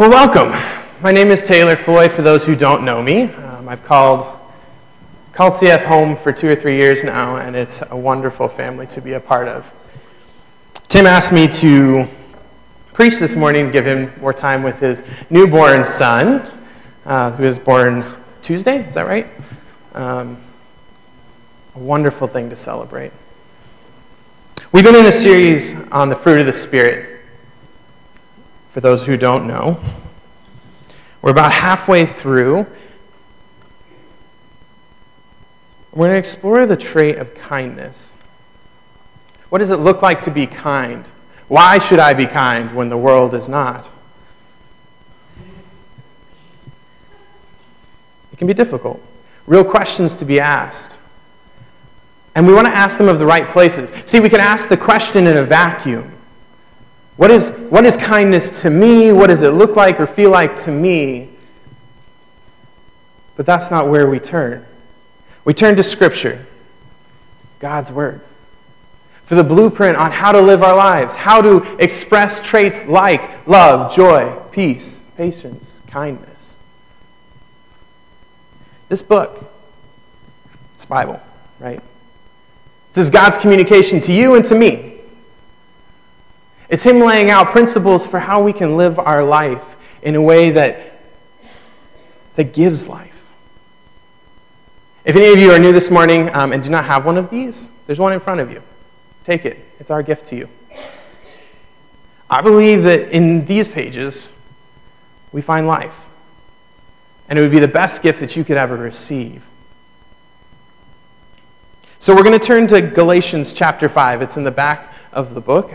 Well, welcome. My name is Taylor Floyd. For those who don't know me, um, I've called called CF home for two or three years now, and it's a wonderful family to be a part of. Tim asked me to preach this morning, give him more time with his newborn son, uh, who was born Tuesday. Is that right? Um, a wonderful thing to celebrate. We've been in a series on the fruit of the Spirit. For those who don't know, we're about halfway through. We're going to explore the trait of kindness. What does it look like to be kind? Why should I be kind when the world is not? It can be difficult. Real questions to be asked. And we want to ask them of the right places. See, we can ask the question in a vacuum. What is, what is kindness to me? What does it look like or feel like to me? But that's not where we turn. We turn to Scripture, God's Word, for the blueprint on how to live our lives, how to express traits like love, joy, peace, patience, kindness. This book, it's Bible, right? This is God's communication to you and to me. It's Him laying out principles for how we can live our life in a way that, that gives life. If any of you are new this morning um, and do not have one of these, there's one in front of you. Take it, it's our gift to you. I believe that in these pages, we find life. And it would be the best gift that you could ever receive. So we're going to turn to Galatians chapter 5. It's in the back of the book.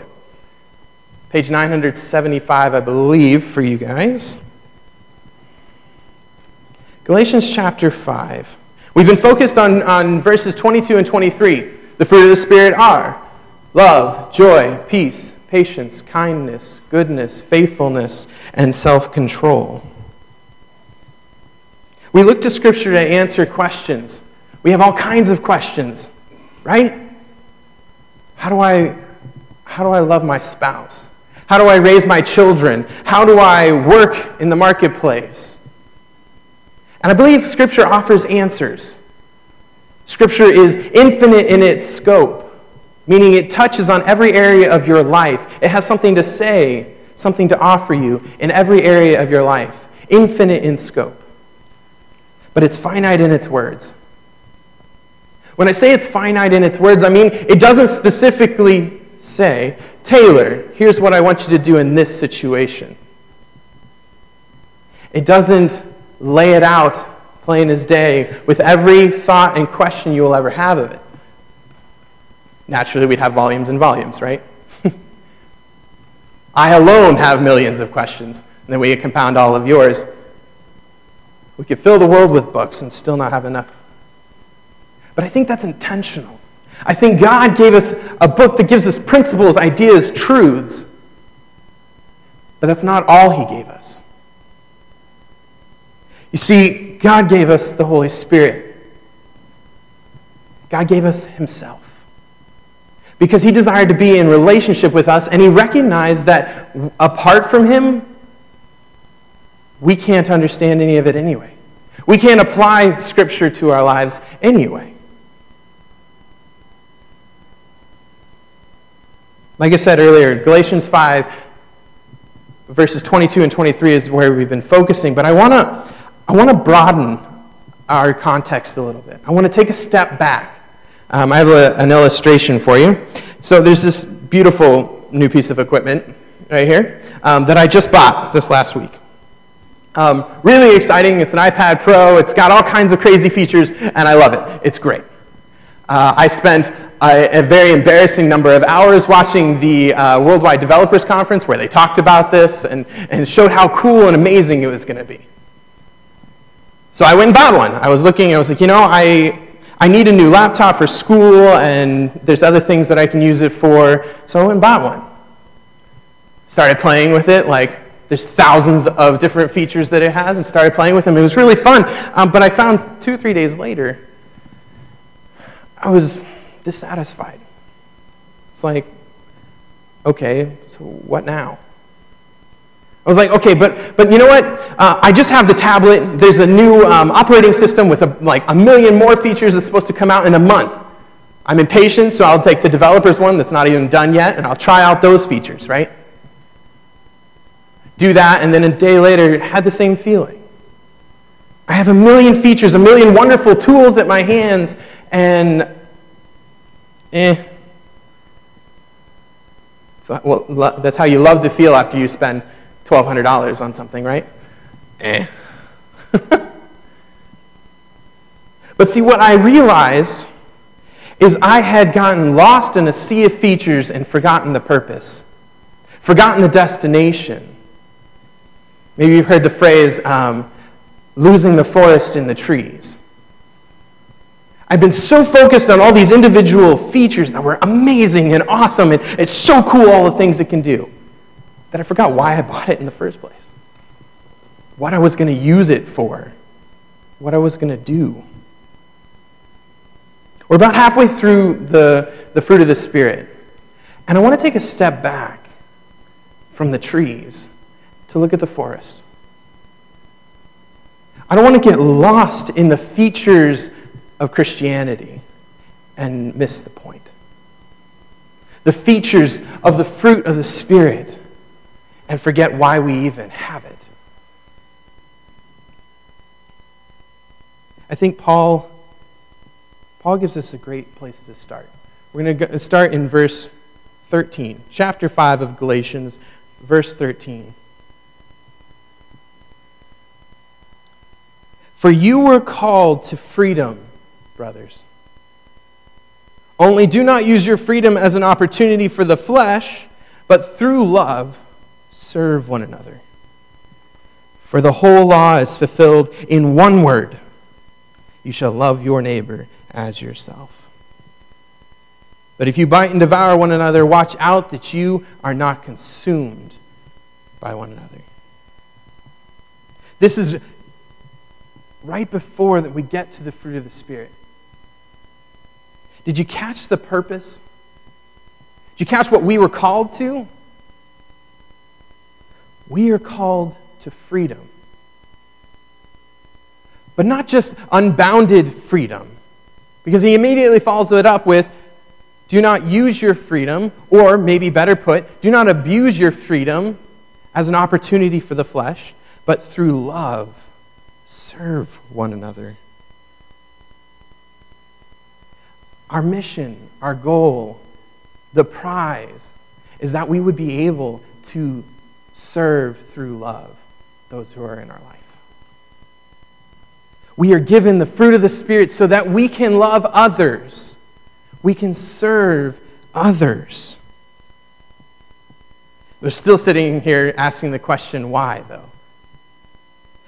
Page 975, I believe, for you guys. Galatians chapter 5. We've been focused on, on verses 22 and 23. The fruit of the Spirit are love, joy, peace, patience, kindness, goodness, faithfulness, and self control. We look to Scripture to answer questions. We have all kinds of questions, right? How do I, how do I love my spouse? How do I raise my children? How do I work in the marketplace? And I believe Scripture offers answers. Scripture is infinite in its scope, meaning it touches on every area of your life. It has something to say, something to offer you in every area of your life, infinite in scope. But it's finite in its words. When I say it's finite in its words, I mean it doesn't specifically say, Taylor, here's what I want you to do in this situation. It doesn't lay it out plain as day with every thought and question you will ever have of it. Naturally, we'd have volumes and volumes, right? I alone have millions of questions, and then we could compound all of yours. We could fill the world with books and still not have enough. But I think that's intentional. I think God gave us a book that gives us principles, ideas, truths. But that's not all He gave us. You see, God gave us the Holy Spirit. God gave us Himself. Because He desired to be in relationship with us, and He recognized that apart from Him, we can't understand any of it anyway. We can't apply Scripture to our lives anyway. Like I said earlier, Galatians 5, verses 22 and 23 is where we've been focusing, but I want to I want to broaden our context a little bit. I want to take a step back. Um, I have a, an illustration for you. So there's this beautiful new piece of equipment right here um, that I just bought this last week. Um, really exciting. It's an iPad Pro. It's got all kinds of crazy features, and I love it. It's great. Uh, I spent a, a, very embarrassing number of hours watching the uh, Worldwide Developers Conference where they talked about this and, and showed how cool and amazing it was going to be. So I went and bought one. I was looking, I was like, you know, I, I need a new laptop for school, and there's other things that I can use it for. So I went and bought one. Started playing with it, like, there's thousands of different features that it has, and started playing with them. It was really fun. Um, but I found two three days later, I was dissatisfied. It's like, okay, so what now? I was like, okay, but, but you know what? Uh, I just have the tablet. There's a new um, operating system with a, like a million more features that's supposed to come out in a month. I'm impatient, so I'll take the developer's one that's not even done yet, and I'll try out those features, right? Do that, and then a day later, had the same feeling. I have a million features, a million wonderful tools at my hands, and eh. So, well, that's how you love to feel after you spend $1,200 on something, right? Eh. but see, what I realized is I had gotten lost in a sea of features and forgotten the purpose, forgotten the destination. Maybe you've heard the phrase, um, losing the forest in the trees. I've been so focused on all these individual features that were amazing and awesome, and it's so cool all the things it can do that I forgot why I bought it in the first place, what I was going to use it for, what I was going to do. We're about halfway through the, the fruit of the Spirit, and I want to take a step back from the trees to look at the forest. I don't want to get lost in the features of Christianity and miss the point. The features of the fruit of the Spirit and forget why we even have it. I think Paul, Paul gives us a great place to start. We're going to start in verse 13, chapter 5 of Galatians, verse 13. For you were called to freedom, brothers. Only do not use your freedom as an opportunity for the flesh, but through love serve one another. For the whole law is fulfilled in one word you shall love your neighbor as yourself. But if you bite and devour one another, watch out that you are not consumed by one another. This is right before that we get to the fruit of the Spirit. Did you catch the purpose? Did you catch what we were called to? We are called to freedom. But not just unbounded freedom, because he immediately follows it up with do not use your freedom, or maybe better put, do not abuse your freedom as an opportunity for the flesh, but through love, serve one another. Our mission, our goal, the prize is that we would be able to serve through love those who are in our life. We are given the fruit of the Spirit so that we can love others, we can serve others. We're still sitting here asking the question, why, though?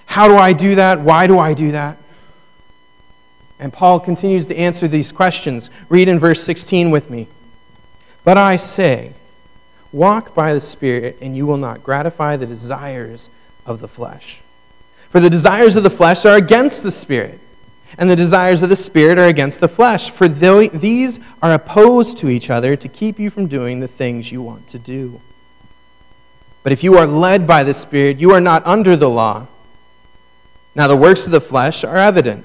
How do I do that? Why do I do that? And Paul continues to answer these questions. Read in verse 16 with me. But I say, Walk by the Spirit, and you will not gratify the desires of the flesh. For the desires of the flesh are against the Spirit, and the desires of the Spirit are against the flesh. For these are opposed to each other to keep you from doing the things you want to do. But if you are led by the Spirit, you are not under the law. Now, the works of the flesh are evident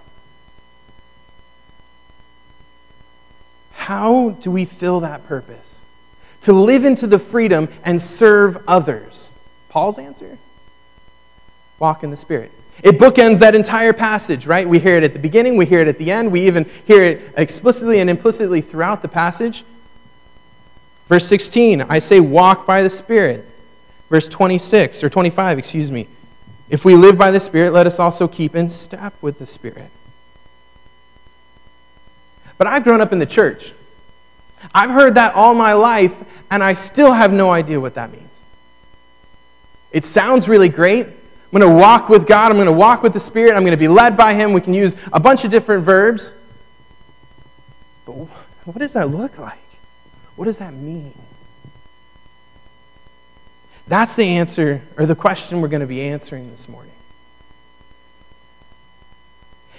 How do we fill that purpose? To live into the freedom and serve others. Paul's answer? walk in the Spirit. It bookends that entire passage, right? We hear it at the beginning, we hear it at the end, we even hear it explicitly and implicitly throughout the passage. Verse 16, I say, walk by the Spirit. Verse 26, or 25, excuse me. If we live by the Spirit, let us also keep in step with the Spirit. But I've grown up in the church. I've heard that all my life, and I still have no idea what that means. It sounds really great. I'm going to walk with God. I'm going to walk with the Spirit. I'm going to be led by Him. We can use a bunch of different verbs. But what does that look like? What does that mean? That's the answer, or the question we're going to be answering this morning.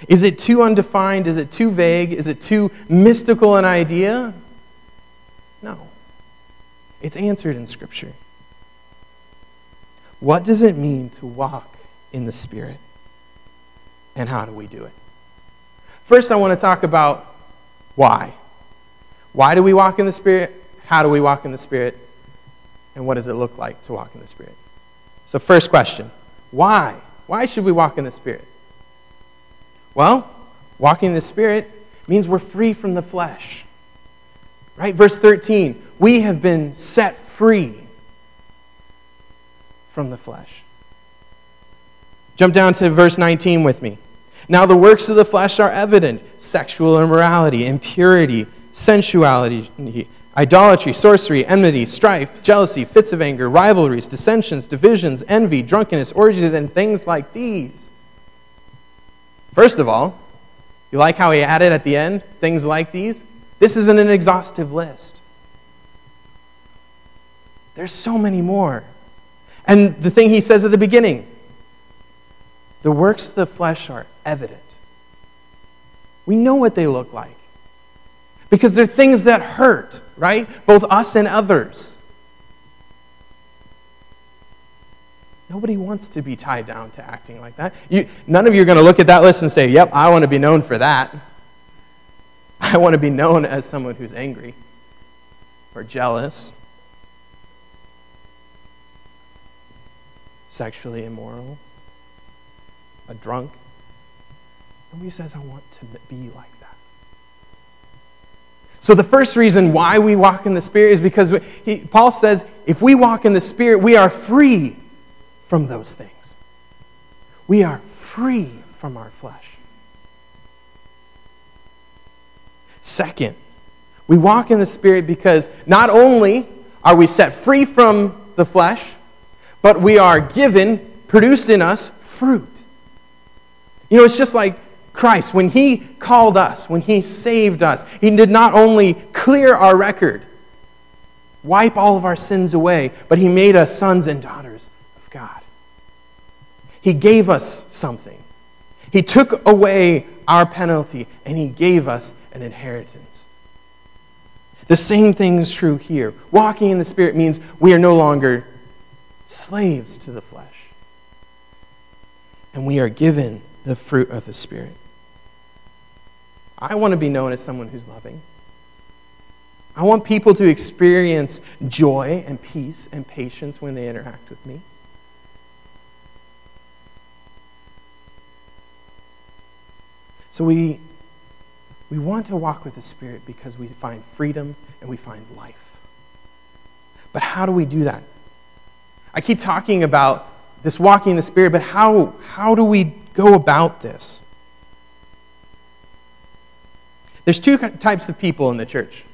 Is it too undefined? Is it too vague? Is it too mystical an idea? It's answered in Scripture. What does it mean to walk in the Spirit? And how do we do it? First, I want to talk about why. Why do we walk in the Spirit? How do we walk in the Spirit? And what does it look like to walk in the Spirit? So, first question why? Why should we walk in the Spirit? Well, walking in the Spirit means we're free from the flesh. Right? Verse 13 we have been set free from the flesh. Jump down to verse 19 with me. Now, the works of the flesh are evident sexual immorality, impurity, sensuality, idolatry, sorcery, enmity, strife, jealousy, fits of anger, rivalries, dissensions, divisions, envy, drunkenness, orgies, and things like these. First of all, you like how he added at the end things like these? This isn't an exhaustive list. There's so many more. And the thing he says at the beginning the works of the flesh are evident. We know what they look like because they're things that hurt, right? Both us and others. Nobody wants to be tied down to acting like that. You, none of you are going to look at that list and say, Yep, I want to be known for that. I want to be known as someone who's angry or jealous sexually immoral, a drunk. Nobody says, I want to be like that. So, the first reason why we walk in the Spirit is because he, Paul says, if we walk in the Spirit, we are free from those things. We are free from our flesh. Second, we walk in the Spirit because not only are we set free from the flesh, but we are given, produced in us, fruit. You know, it's just like Christ. When He called us, when He saved us, He did not only clear our record, wipe all of our sins away, but He made us sons and daughters of God. He gave us something. He took away our penalty and He gave us an inheritance. The same thing is true here. Walking in the Spirit means we are no longer slaves to the flesh. And we are given the fruit of the Spirit. I want to be known as someone who's loving. I want people to experience joy and peace and patience when they interact with me. So we, we want to walk with the Spirit because we find freedom and we find life. But how do we do that? I keep talking about this walking in the Spirit, but how, how do we go about this? There's two types of people in the church,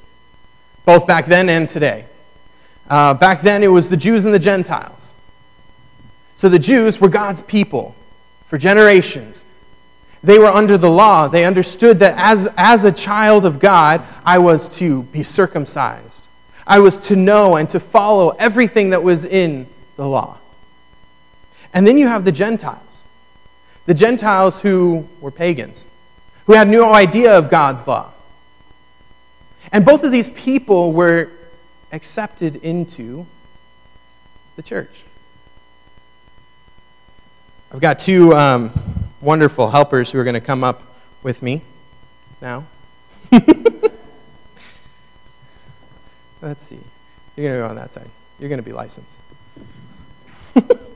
both back then and today. Uh, back then, it was the Jews and the Gentiles. So the Jews were God's people for generations. They were under the law. They understood that as, as a child of God, I was to be circumcised. I was to know and to follow everything that was in the law. And then you have the Gentiles. The Gentiles who were pagans, who had no idea of God's law. And both of these people were accepted into the church. I've got two um, wonderful helpers who are going to come up with me now. Let's see. You're going to go on that side. You're going to be licensed.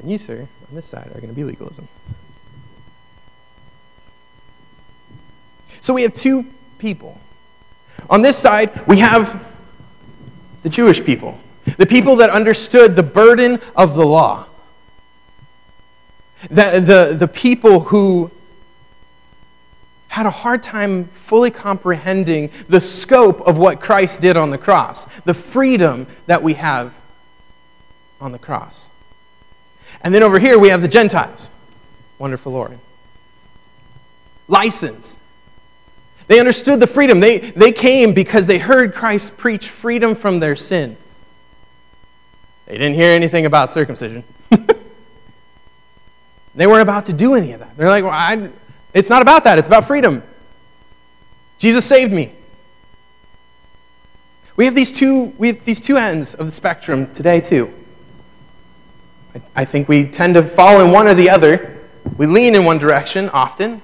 And you, sir, on this side, are going to be legalism. So we have two people. On this side, we have the Jewish people, the people that understood the burden of the law, the, the, the people who had a hard time fully comprehending the scope of what Christ did on the cross, the freedom that we have on the cross. And then over here we have the Gentiles. Wonderful Lord. License. They understood the freedom. They, they came because they heard Christ preach freedom from their sin. They didn't hear anything about circumcision. They weren't about to do any of that. They're like, well, I, it's not about that, it's about freedom. Jesus saved me. We have these two, we have these two ends of the spectrum today, too. I, I think we tend to fall in one or the other. We lean in one direction often,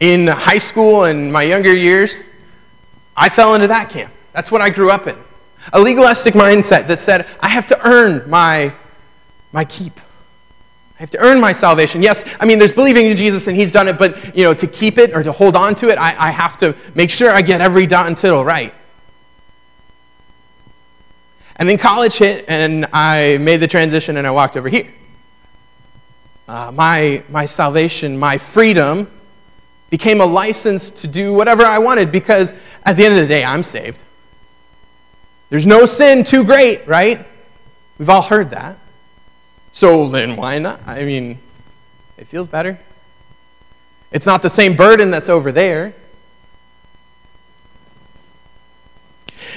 in high school and my younger years, I fell into that camp. That's what I grew up in. A legalistic mindset that said, I have to earn my, my keep. I have to earn my salvation. Yes, I mean, there's believing in Jesus and he's done it, but, you know, to keep it or to hold on to it, I, I have to make sure I get every dot and tittle right. And then college hit, and I made the transition and I walked over here. Uh, my, my salvation, my freedom became a license to do whatever I wanted because at the end of the day, I'm saved. There's no sin too great, right? We've all heard that. So then why not? I mean, it feels better. It's not the same burden that's over there.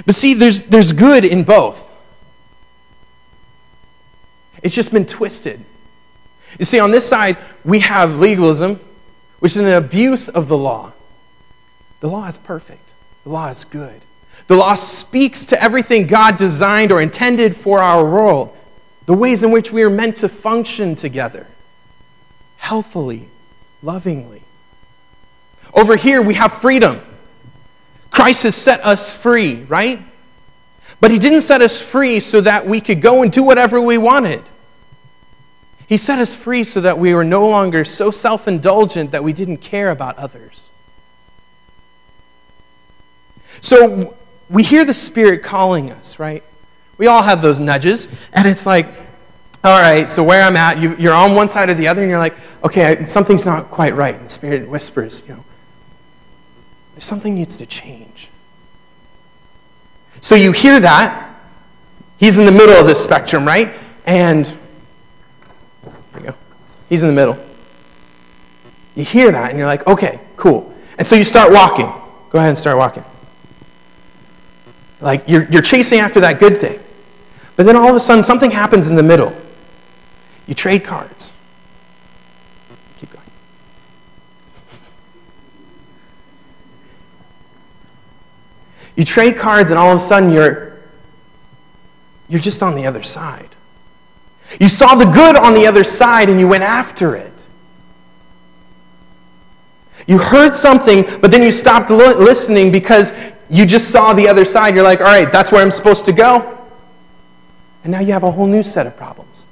But see, there's, there's good in both. It's just been twisted. You see, on this side, we have legalism, which is an abuse of the law. The law is perfect, the law is good. The law speaks to everything God designed or intended for our world, the ways in which we are meant to function together, healthily, lovingly. Over here, we have freedom. Christ has set us free, right? But He didn't set us free so that we could go and do whatever we wanted. He set us free so that we were no longer so self indulgent that we didn't care about others. So we hear the Spirit calling us, right? We all have those nudges, and it's like, all right, so where I'm at, you, are on one side or the other, and you're like, okay, something's not quite right. And the Spirit whispers, you know, something needs to change. So you hear that. He's in the middle of this spectrum, right? And there you go. He's in the middle. You hear that and you're like, okay, cool. And so you start walking. Go ahead and start walking. Like you're, you're chasing after that good thing. But then all of a sudden, something happens in the middle. You trade cards. Keep going. You trade cards, and all of a sudden, you're, you're just on the other side. You saw the good on the other side and you went after it. You heard something, but then you stopped listening because you just saw the other side. You're like, all right, that's where I'm supposed to go. And now you have a whole new set of problems.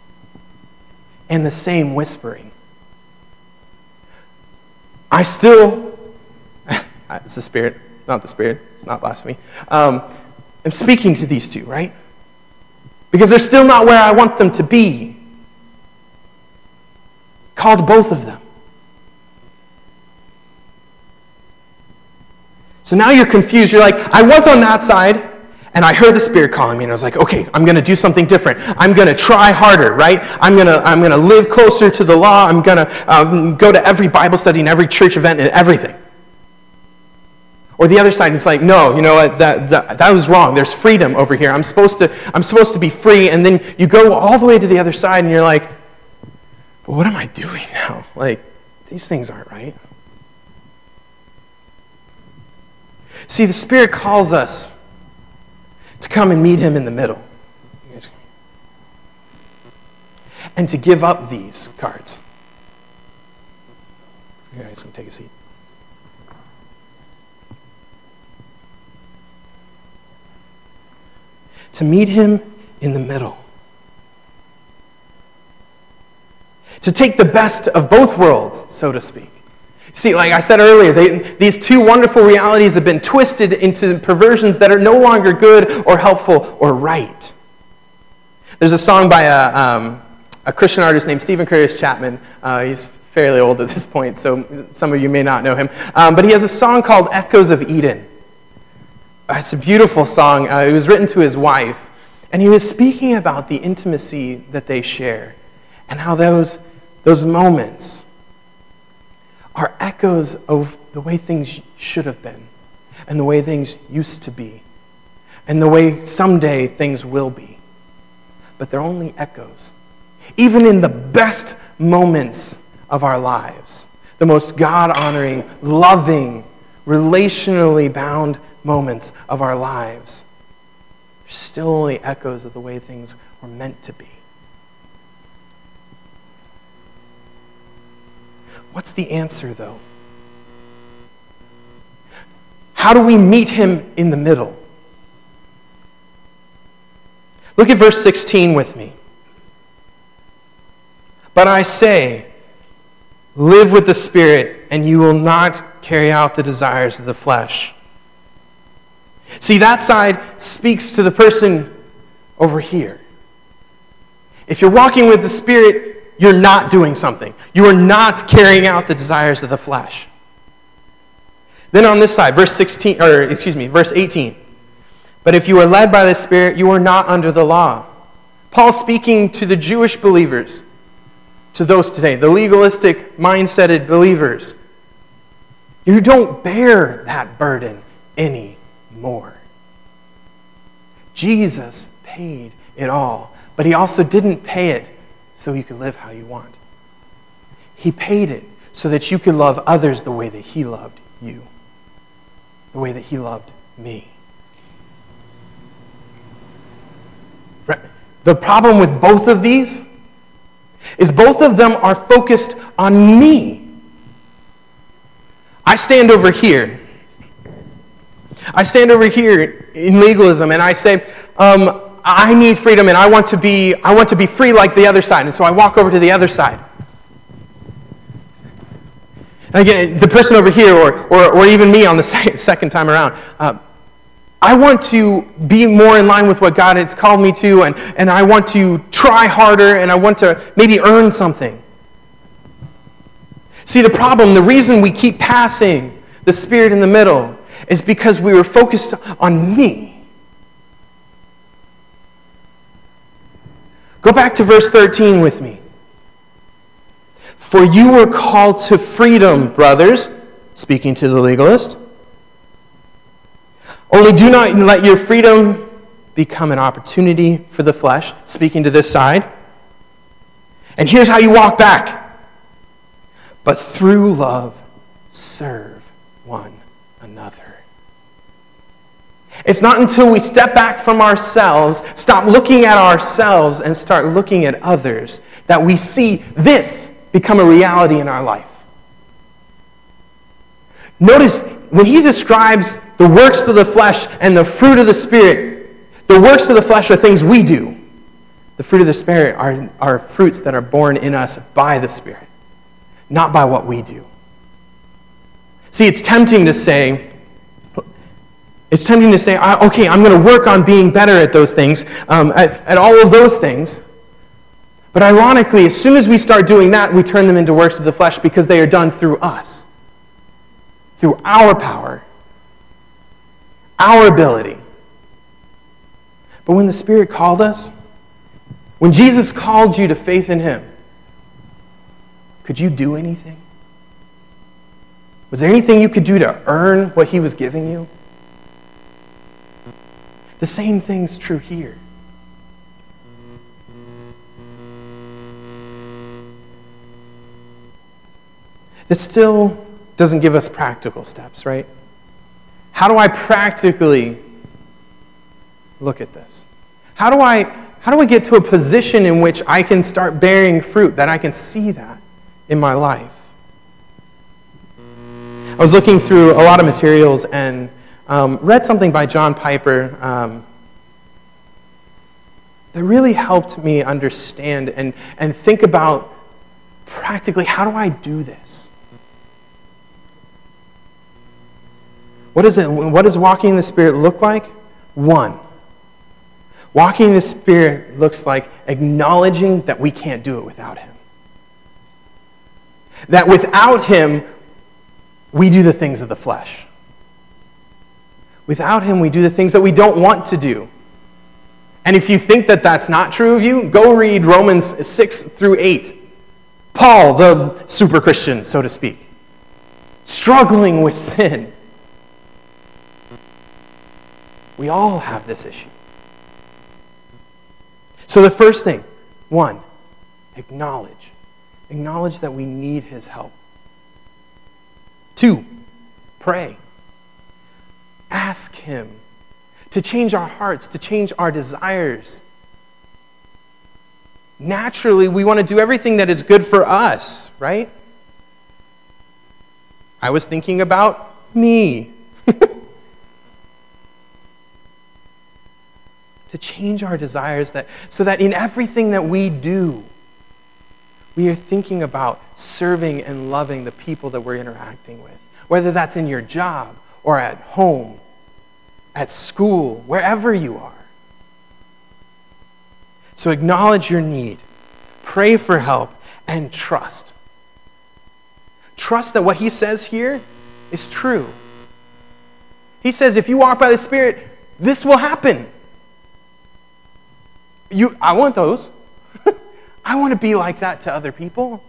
And the same whispering. I still, it's the Spirit, not the Spirit, it's not blasphemy. Um, I'm speaking to these two, right? because they're still not where I want them to be. Called both of them. So now you're confused. You're like, I was on that side, and I heard the Spirit calling me, and I was like, okay, I'm going to do something different. I'm going to try harder, right? I'm going to I'm to live closer to the law. I'm going to um, go to every Bible study and every church event and everything. Or the other side, it's like, no, you know what, that, that, that was wrong. There's freedom over here. I'm supposed, to, I'm supposed to be free. And then you go all the way to the other side and you're like, but what am I doing now? Like, these things aren't right. See, the Spirit calls us to come and meet Him in the middle and to give up these cards. You guys can take a seat. to meet him in the middle. to take the best of both worlds, so to speak. See, like I said earlier, they, these two wonderful realities have been twisted into perversions that are no longer good or helpful or right. There's a song by a, um, a Christian artist named Steven Curtis Chapman. Uh, he's fairly old at this point, so some of you may not know him. Um, but he has a song called Echoes of Eden. It's a beautiful song. Uh, it was written to his wife, and he was speaking about the intimacy that they share and how those, those moments are echoes of the way things should have been, and the way things used to be, and the way someday things will be. But they're only echoes. Even in the best moments of our lives, the most God honoring, loving, relationally bound moments of our lives, they're still only echoes of the way things were meant to be. What's the answer, though? How do we meet him in the middle? Look at verse 16 with me. But I say, live with the Spirit, and you will not carry out the desires of the flesh. See, that side speaks to the person over here. If you're walking with the Spirit, you're not doing something. You are not carrying out the desires of the flesh. Then on this side, verse 16, or excuse me, verse 18. But if you are led by the Spirit, you are not under the law. Paul speaking to the Jewish believers, to those today, the legalistic, mindseted believers. You don't bear that burden anymore. Jesus paid it all, but he also didn't pay it so you could live how you want. He paid it so that you could love others the way that He loved you, the way that He loved me. The problem with both of these is both of them are focused on me. I stand over here. I stand over here in legalism and I say, um, I need freedom and I want to be, I want to be free like the other side. And so I walk over to the other side. And again, the person over here, or, or, or even me on the second time around, uh, I want to be more in line with what God has called me to, and, and I want to try harder, and I want to maybe earn something. See, the problem, the reason we keep passing the Spirit in the middle is because we were focused on me. Go back to verse 13 with me. For you were called to freedom, brothers, speaking to the legalist. Only do not let your freedom become an opportunity for the flesh, speaking to this side. And here's how you walk back. But through love, serve one. It's not until we step back from ourselves, stop looking at ourselves, and start looking at others that we see this become a reality in our life. Notice when he describes the works of the flesh and the fruit of the Spirit, the works of the flesh are things we do. The fruit of the Spirit are, are fruits that are born in us by the Spirit, not by what we do. See, it's tempting to say, it's tempting to say, okay, I'm going to work on being better at those things, um, at, at all of those things. But ironically, as soon as we start doing that, we turn them into works of the flesh because they are done through us, through our power, our ability. But when the Spirit called us, when Jesus called you to faith in Him, could you do anything? Was there anything you could do to earn what He was giving you? The same thing's true here. That still doesn't give us practical steps, right? How do I practically look at this? How do I how do I get to a position in which I can start bearing fruit, that I can see that in my life? I was looking through a lot of materials and um, read something by John Piper um, that really helped me understand and, and think about practically, how do I do this? What, is it, what does walking in the Spirit look like? One, walking in the Spirit looks like acknowledging that we can't do it without Him. That without Him, we do the things of the flesh. Without Him, we do the things that we don't want to do. And if you think that that's not true of you, go read Romans 6 through 8. Paul, the super Christian, so to speak, struggling with sin. We all have this issue. So, the first thing, one, acknowledge. Acknowledge that we need his help. Two, pray. Ask him to change our hearts, to change our desires. Naturally, we want to do everything that is good for us, right? I was thinking about me. to change our desires that, so that in everything that we do, we are thinking about serving and loving the people that we're interacting with, whether that's in your job or at home, at school, wherever you are. So acknowledge your need, pray for help, and trust. Trust that what he says here is true. He says, if you walk by the Spirit, this will happen. You, I want those. I want to be like that to other people.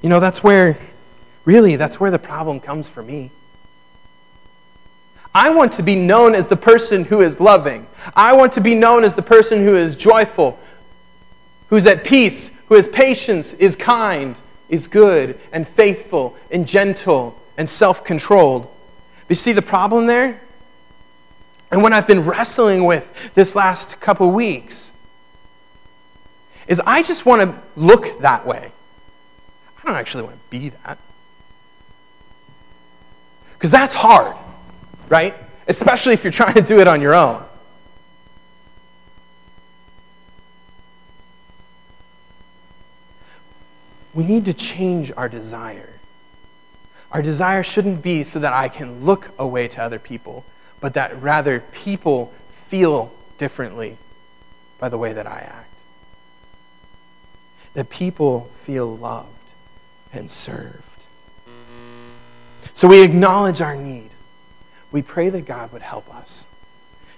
You know, that's where, really, that's where the problem comes for me. I want to be known as the person who is loving. I want to be known as the person who is joyful, who's at peace, who has patience, is kind, is good, and faithful, and gentle, and self controlled. You see the problem there? And what I've been wrestling with this last couple weeks is I just want to look that way. I don't actually want to be that. Because that's hard, right? Especially if you're trying to do it on your own. We need to change our desire. Our desire shouldn't be so that I can look away to other people but that rather people feel differently by the way that I act. That people feel loved and served. So we acknowledge our need. We pray that God would help us,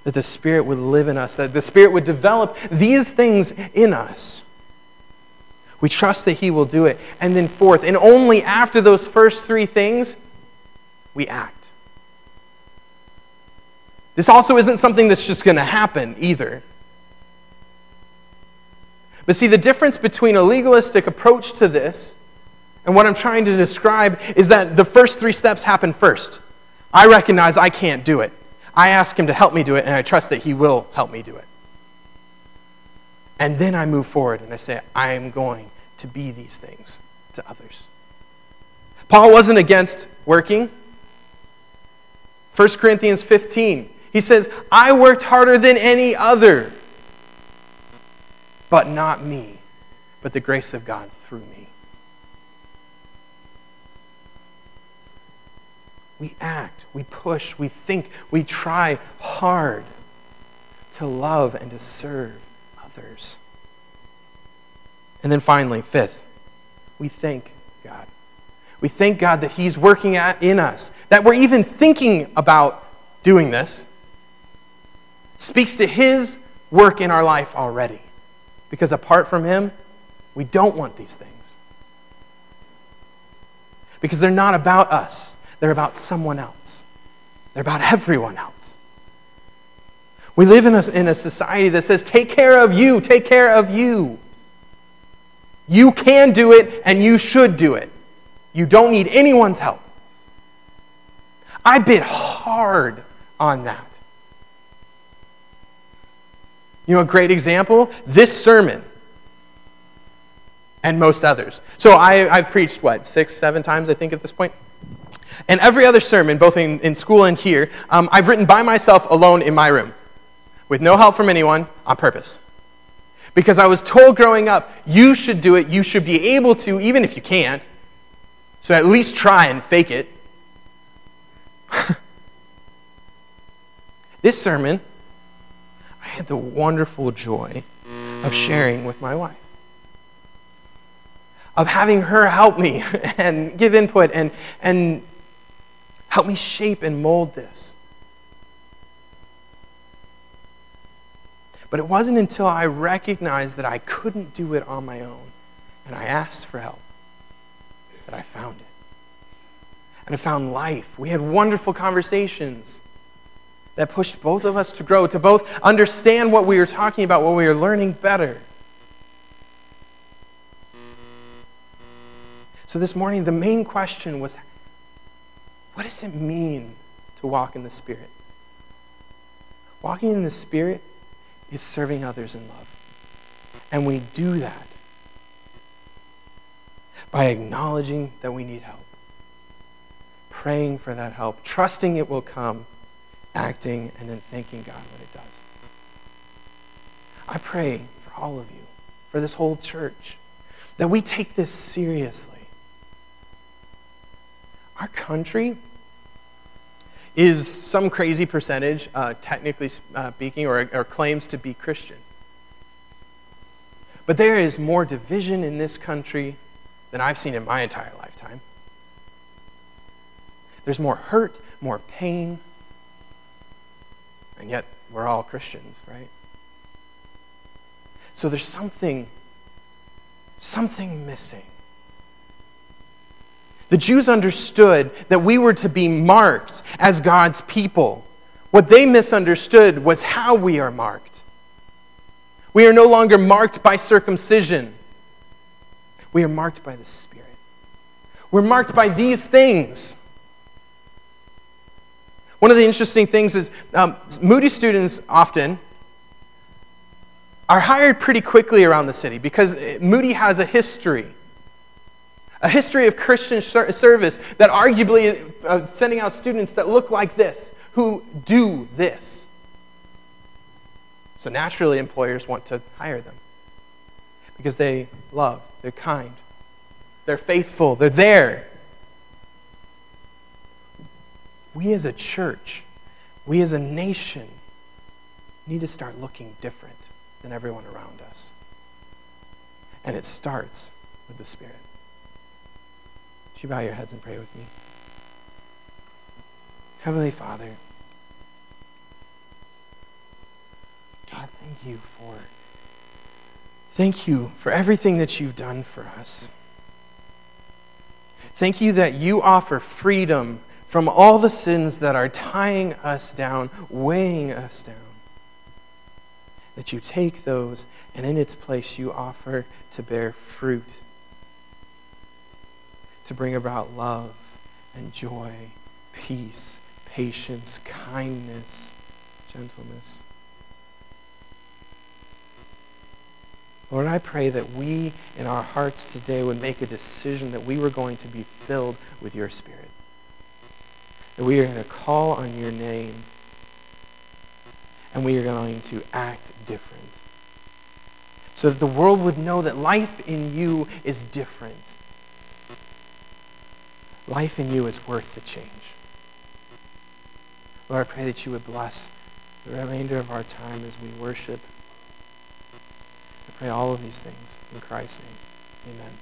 that the Spirit would live in us, that the Spirit would develop these things in us. We trust that He will do it. And then, fourth, and only after those first three things, we act. This also isn't something that's just going to happen either. But see, the difference between a legalistic approach to this and what I'm trying to describe is that the first three steps happen first. I recognize I can't do it. I ask Him to help me do it, and I trust that He will help me do it. And then I move forward and I say, I am going to be these things to others. Paul wasn't against working. 1 Corinthians 15 he says, I worked harder than any other, but not me, but the grace of God through me. We act, we push, we think, we try hard to love and to serve others. And then finally, fifth, we thank God. We thank God that He's working at, in us, that we're even thinking about doing this, speaks to his work in our life already. Because apart from him, we don't want these things. Because they're not about us, they're about someone else, they're about everyone else. We live in a, in a society that says, take care of you, take care of you. You can do it and you should do it. You don't need anyone's help. I bit hard on that. You know, a great example? This sermon and most others. So I, have preached, what, six, seven times, I think, at this point? And every other sermon, both in, in school and here, um, I've written by myself alone in my room with no help from anyone on purpose. Because I was told growing up, you should do it, you should be able to, even if you can't. So at least try and fake it. this sermon, I had the wonderful joy of sharing with my wife. Of having her help me and give input and, and help me shape and mold this. But it wasn't until I recognized that I couldn't do it on my own and I asked for help that I found it. And I found life. We had wonderful conversations that pushed both of us to grow, to both understand what we were talking about, what we were learning better. So this morning, the main question was what does it mean to walk in the Spirit? Walking in the Spirit is serving others in love. And we do that by acknowledging that we need help, praying for that help, trusting it will come, acting, and then thanking God when it does. I pray for all of you, for this whole church, that we take this seriously. Our country is some crazy percentage, uh, technically uh, speaking, or, or claims to be Christian. But there is more division in this country than I've seen in my entire lifetime. There's more hurt, more pain, and yet we're all Christians, right? So there's something, something missing. The Jews understood that we were to be marked as God's people. What they misunderstood was how we are marked. We are no longer marked by circumcision, we are marked by the Spirit. We're marked by these things. One of the interesting things is um, Moody students often are hired pretty quickly around the city because Moody has a history a history of Christian service that arguably uh, sending out students that look like this, who do this. So naturally, employers want to hire them because they love, they're kind, they're faithful, they're there. We as a church, we as a nation, need to start looking different than everyone around us. And it starts with the Spirit. Would you bow your heads and pray with me? Heavenly Father, God, thank you for thank you for everything that you've done for us. Thank you that you offer freedom from all the sins that are tying us down, weighing us down. That you take those and in its place you offer to bear fruit to bring about love and joy, peace, patience, kindness, gentleness. Lord, I pray that we in our hearts today would make a decision that we were going to be filled with your Spirit. That we are going to call on your name and we are going to act different. So that the world would know that life in you is different Life in you is worth the change. Lord, I pray that you would bless the remainder of our time as we worship. I pray all of these things in Christ's name. Amen.